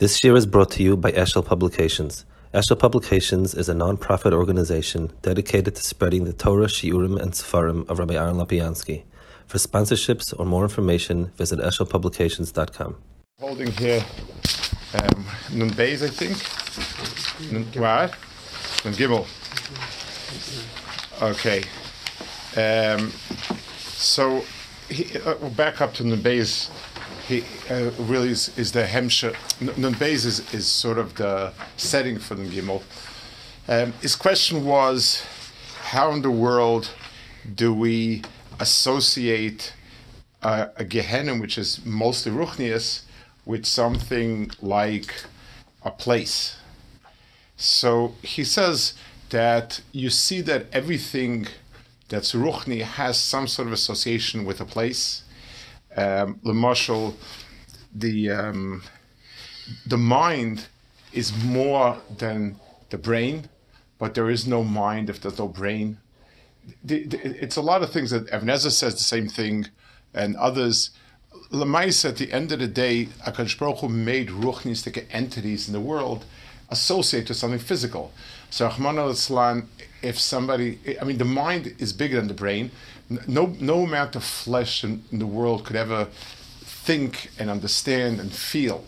This year is brought to you by Eshel Publications. Eshel Publications is a non-profit organization dedicated to spreading the Torah, Shiurim, and Sefarim of Rabbi Aaron Lapiansky. For sponsorships or more information, visit eshelpublications.com. Holding here um, Nun Beis, I think. Nun, what? Nun Gimel. Okay. Um, so, he, uh, back up to Nun Beis he uh, really is, is the Hemsher. Nun Beis is, is sort of the setting for the Gimel. Um, his question was, how in the world do we associate uh, a Gehenna, which is mostly Ruchnius, with something like a place? So he says that you see that everything that's Ruchni has some sort of association with a place um, mashal, the um, the mind is more than the brain, but there is no mind if there's no brain. The, the, it's a lot of things that Ibn Ezra says the same thing, and others. Lemais, at the end of the day, Akadosh Baruch Hu made ruchnistic entities in the world associate to something physical. So, Rahman al-Islam, if somebody, I mean, the mind is bigger than the brain, no no amount of flesh in, in, the world could ever think and understand and feel.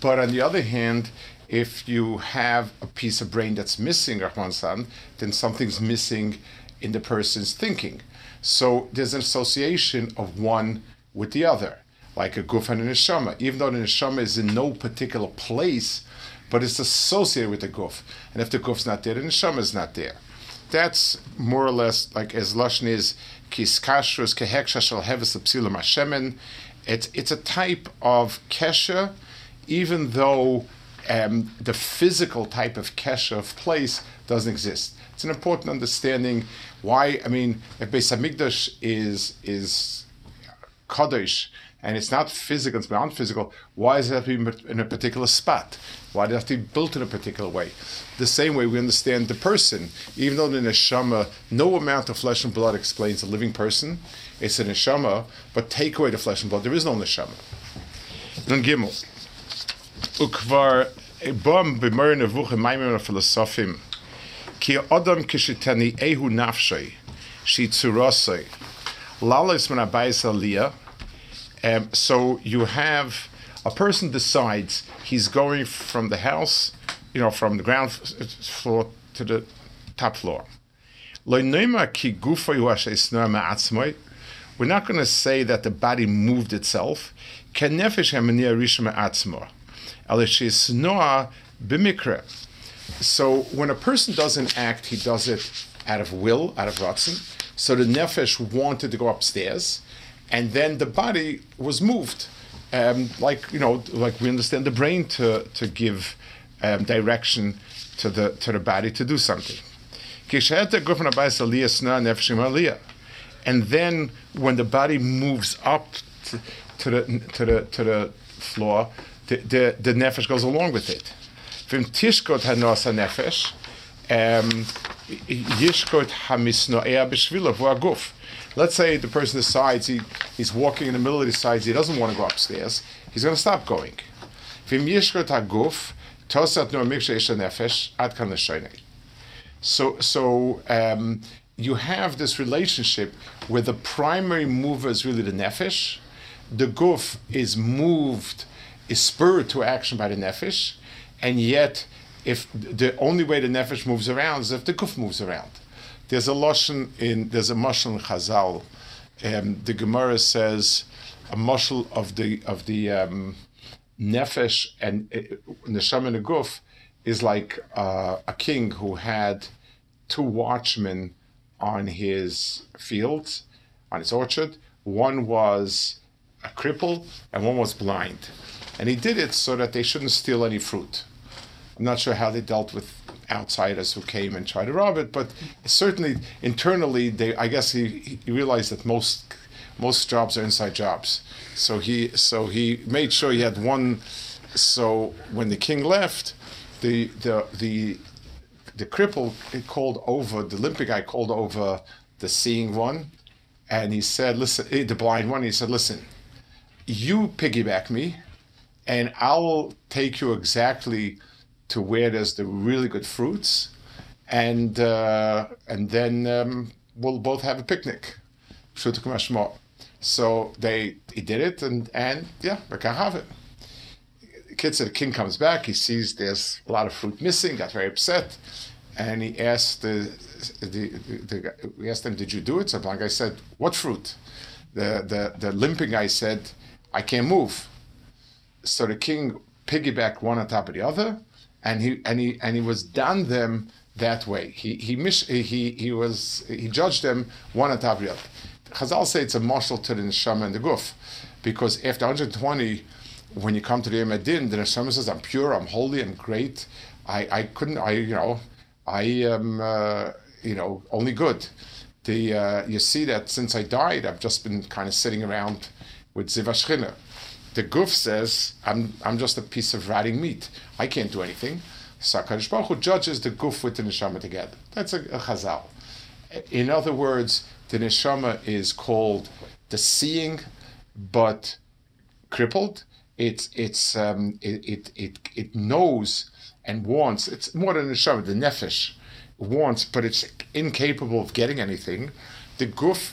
But on the other hand, if you have a piece of brain that's missing, Rahman San, then something's missing in the person's thinking. So there's an association of one with the other, like a guf and a neshama. Even though the neshama is in no particular place, but it's associated with the guf. And if the guf's not there, then the neshama is not there that's more or less like as Lashon is kis kashrus keheksha shel heves psilim hashemen. It's it's a type of kesha, even though um, the physical type of kesha of place doesn't exist. It's an important understanding why. I mean, if Beis Hamikdash is is kadosh and it's not physical, it's beyond physical, why does it have to be in a particular spot? Why does it have to be built in a particular way? The same way we understand the person, even though the neshama, no amount of flesh and blood explains a living person, it's a neshama, but take away the flesh and blood, there is no neshama. Nun gimel. Ukvar bom b'mer nevuch maimim ki adam kishitani ehu nafshay shi tzurosay lalis min abayis aliyah um, so you have a person decides he's going from the house, you know, from the ground floor to the top floor. We're not going to say that the body moved itself. So when a person doesn't act, he does it out of will, out of ratzon. So the nefesh wanted to go upstairs and then the body was moved, um, like you know, like we understand the brain to to give um, direction to the to the body to do something. And then when the body moves up to, to the to the to the floor, the, the, the nefesh goes along with it. Vim tishkot hanos nefesh, um, yishkot hamisnoea b'shvila v'aguf. Let's say the person decides he, he's walking in the middle of the sides, he doesn't want to go upstairs, he's going to stop going. So, so um, you have this relationship where the primary mover is really the nefesh, the guf is moved, is spurred to action by the nefesh, and yet, if the only way the nefesh moves around is if the guf moves around. There's a lashon in there's a mashal in Chazal. Um, the Gemara says a mashal of the of the um, nefesh and uh, neshama and guf is like uh, a king who had two watchmen on his fields, on his orchard. One was a cripple and one was blind, and he did it so that they shouldn't steal any fruit. I'm not sure how they dealt with outsiders who came and tried to rob it, but certainly internally, they I guess he, he realized that most most jobs are inside jobs. So he so he made sure he had one. So when the king left, the the the the cripple called over the limping guy called over the seeing one, and he said, "Listen, eh, the blind one." He said, "Listen, you piggyback me, and I'll take you exactly to where there's the really good fruits, and uh, and then um, we'll both have a picnic. So they he did it, and and yeah, we can have it. The kid said the king comes back. He sees there's a lot of fruit missing. Got very upset, and he asked the the, the, we asked him, "Did you do it?" So the guy said, "What fruit?" The the the limping guy said, "I can't move." So the king piggybacked one on top of the other, and he and he and he was done them that way. He he he he was he judged them one on top of the other. Chazal say it's a mashal to the neshama and the guf, because after 120, when you come to the Yom Adin, the neshama says, "I'm pure, I'm holy, I'm great. I I couldn't, I you know, I am uh, you know only good." The uh, you see that since I died, I've just been kind of sitting around with zivashchina. The guf says, "I'm I'm just a piece of rotting meat. I can't do anything." So Hakadosh Baruch Hu judges the guf with the neshama together. That's a, a chazal. In other words, the neshama is called the seeing, but crippled. It's it's um, it, it it it knows and wants. It's more than neshama. The nefesh wants, but it's incapable of getting anything. The guf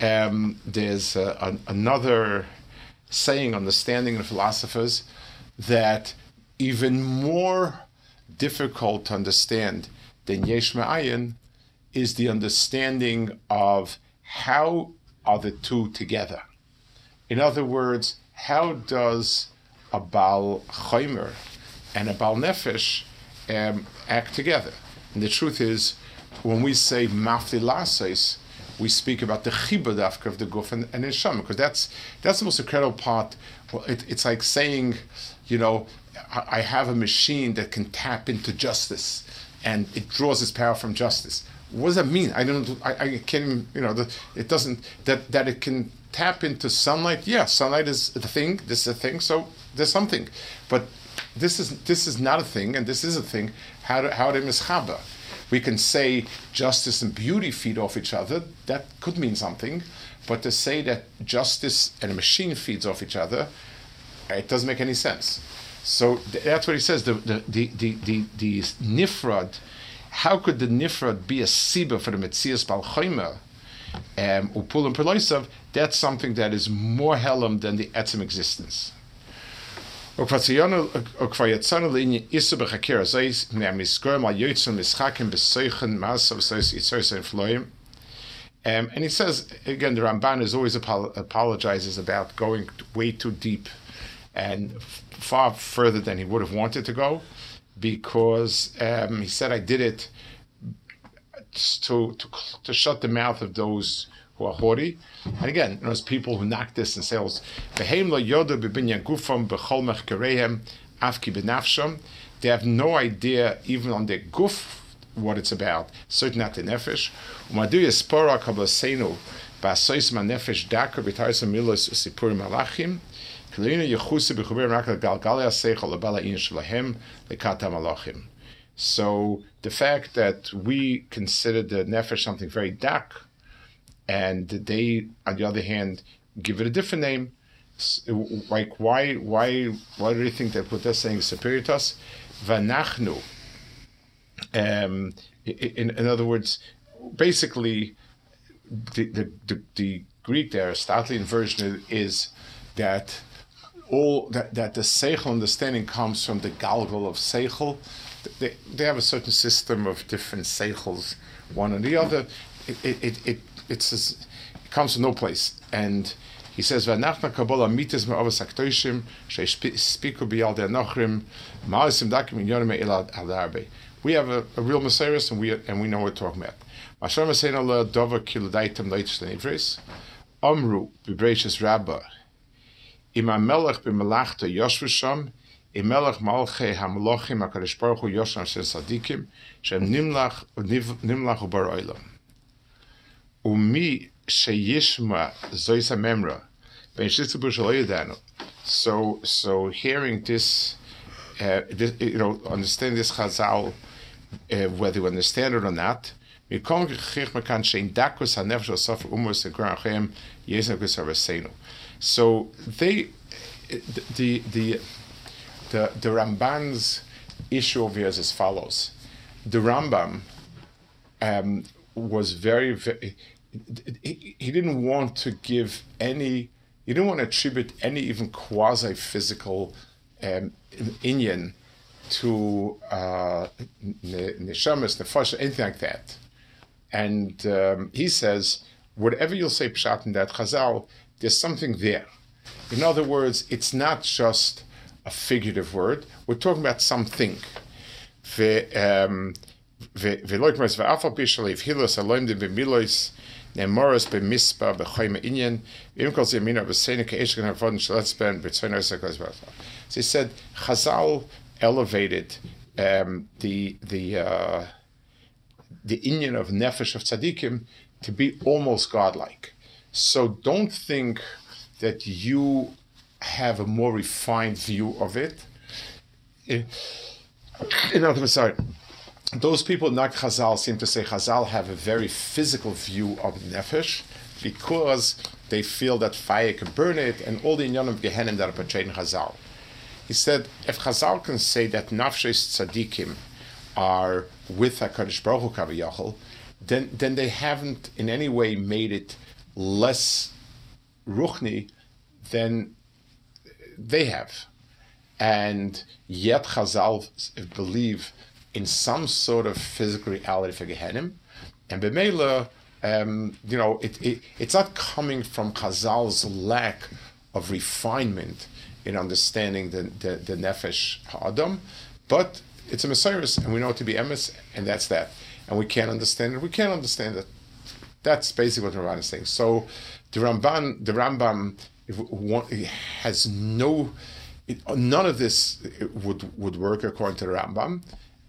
um, there's uh, an, another saying on the standing of philosophers that even more difficult to understand than Yesh Ma'ayin is the understanding of how are the two together. In other words, how does a Baal Chaimer and a Baal Nefesh um, act together? And the truth is, when we say Mafli Lases, we speak about the chibadafka of the guf and, and neshama, because that's that's the most incredible part. Well, it, it's like saying, you know, I, I have a machine that can tap into justice and it draws its power from justice. What does that mean? I don't. I, I can't. You know, the, it doesn't. That that it can tap into sunlight. Yeah, sunlight is the thing. This is a thing. So there's something, but this is this is not a thing, and this is a thing. How do, how to mischaba? We can say justice and beauty feed off each other. That could mean something, but to say that justice and a machine feeds off each other, it doesn't make any sense. So that's what he says. The the the the the, the nifrad. How could the nifrad be a siba for the metzias balchoimer? Um, upul and that's something that is more helam than the etzim existence. Um, and he says again, the Ramban is always apologizes about going way too deep and far further than he would have wanted to go because um, he said, I did it to, to, to shut the mouth of those who are haughty. And again, those people who knock this and sales. Oh, they have no idea, even on their guf, what it's about. Certainly not the nefesh. Umadu yespora kablasenu ba'asois ma nefesh dakar b'taisa milos usipur malachim. So the fact that we consider the nefesh something very dark, and they, on the other hand, give it a different name, like why, why, why do you think that what they're saying is superior to us? Vanachnu. Um, in, in other words, basically, the, the, the, the Greek, the Aristotelian version is that all that, that the seichel understanding comes from the galgal of seichel. They, they have a certain system of different seichels, one and the other. It, it, it, it's, it comes from no place. And he says, "V'anachna b'yal de'anochrim ma'asim dakim elad al We have a, a real mesorah, and we and we know what we're talking about. Dova. Amru rabbah. Im Melech b'melachta yoshvu sham, Imelech Malche Hamlochim Shem Nimlach Nimlach Ubar Oilam Umi Sheyishma Zoisa Memra. So, so hearing this, uh, this, you know, understand this Chazal, uh, whether you understand it or not, so they, the the the the Ramban's issue over here is as follows: the Rambam um, was very, very he, he didn't want to give any he didn't want to attribute any even quasi physical um, inyan to uh, neshamas, nefesh, anything like that. And um, he says, whatever you'll say pshat in that chazal, there's something there. In other words, it's not just a figurative word. We're talking about something. נאמורס במספר Nemoros be Mispa be Chaim Inyan. Imkol Zemina be Senika Eshkan Havon Shalatzben B'Tzonos Hakos So he said Chazal elevated um, the the uh, the Inyan of Nefesh of Tzaddikim to be almost godlike. So don't think that you have a more refined view of it. Eh, in other words, sorry those people, not Chazal, seem to say Chazal have a very physical view of Nefesh because they feel that fire can burn it and all the inyan of Gehenim that are portrayed in Chazal. He said, if Chazal can say that Nafshes Tzadikim are with HaKadosh Baruch Hu Kaviyachol, then, then they haven't in any way made it less Ruchni than they have. And yet Chazal believe in some sort of physical reality for Gehenim. And Bemela, um, you know, it, it, it's not coming from Chazal's lack of refinement in understanding the, the, the Nefesh Ha'adam, but it's a mesorah, and we know it to be emes, and that's that. And we can't understand it. We can't understand it. That's basically what the Ramban is saying. So the Ramban, the Rambam has no, none of this would would work according to the Rambam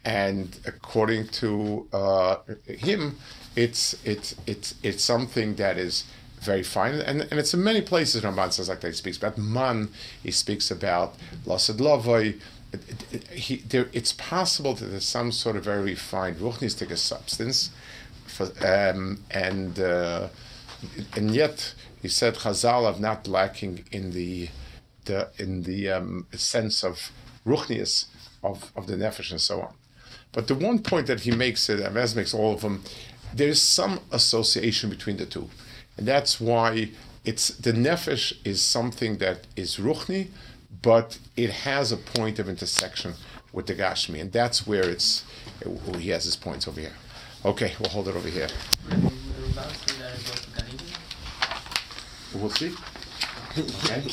and according to uh, him, it's it's it's it's something that is very fine, and, and it's in many places Ramban says like that. He speaks about man, he speaks about lasad lavoi. He, there, it's possible that there's some sort of very refined ruchnistic substance, for, um, and uh, and yet he said Chazal are not lacking in the the in the um, sense of ruchnius of, of the nefesh and so on. But the one point that he makes, uh, it, Avaz makes all of them, there's some association between the two. And that's why it's the nefesh is something that is ruchni, but it has a point of intersection with the gashmi, and that's where it's uh, he has his points over here. Okay, we'll hold it over here. We'll see. Okay.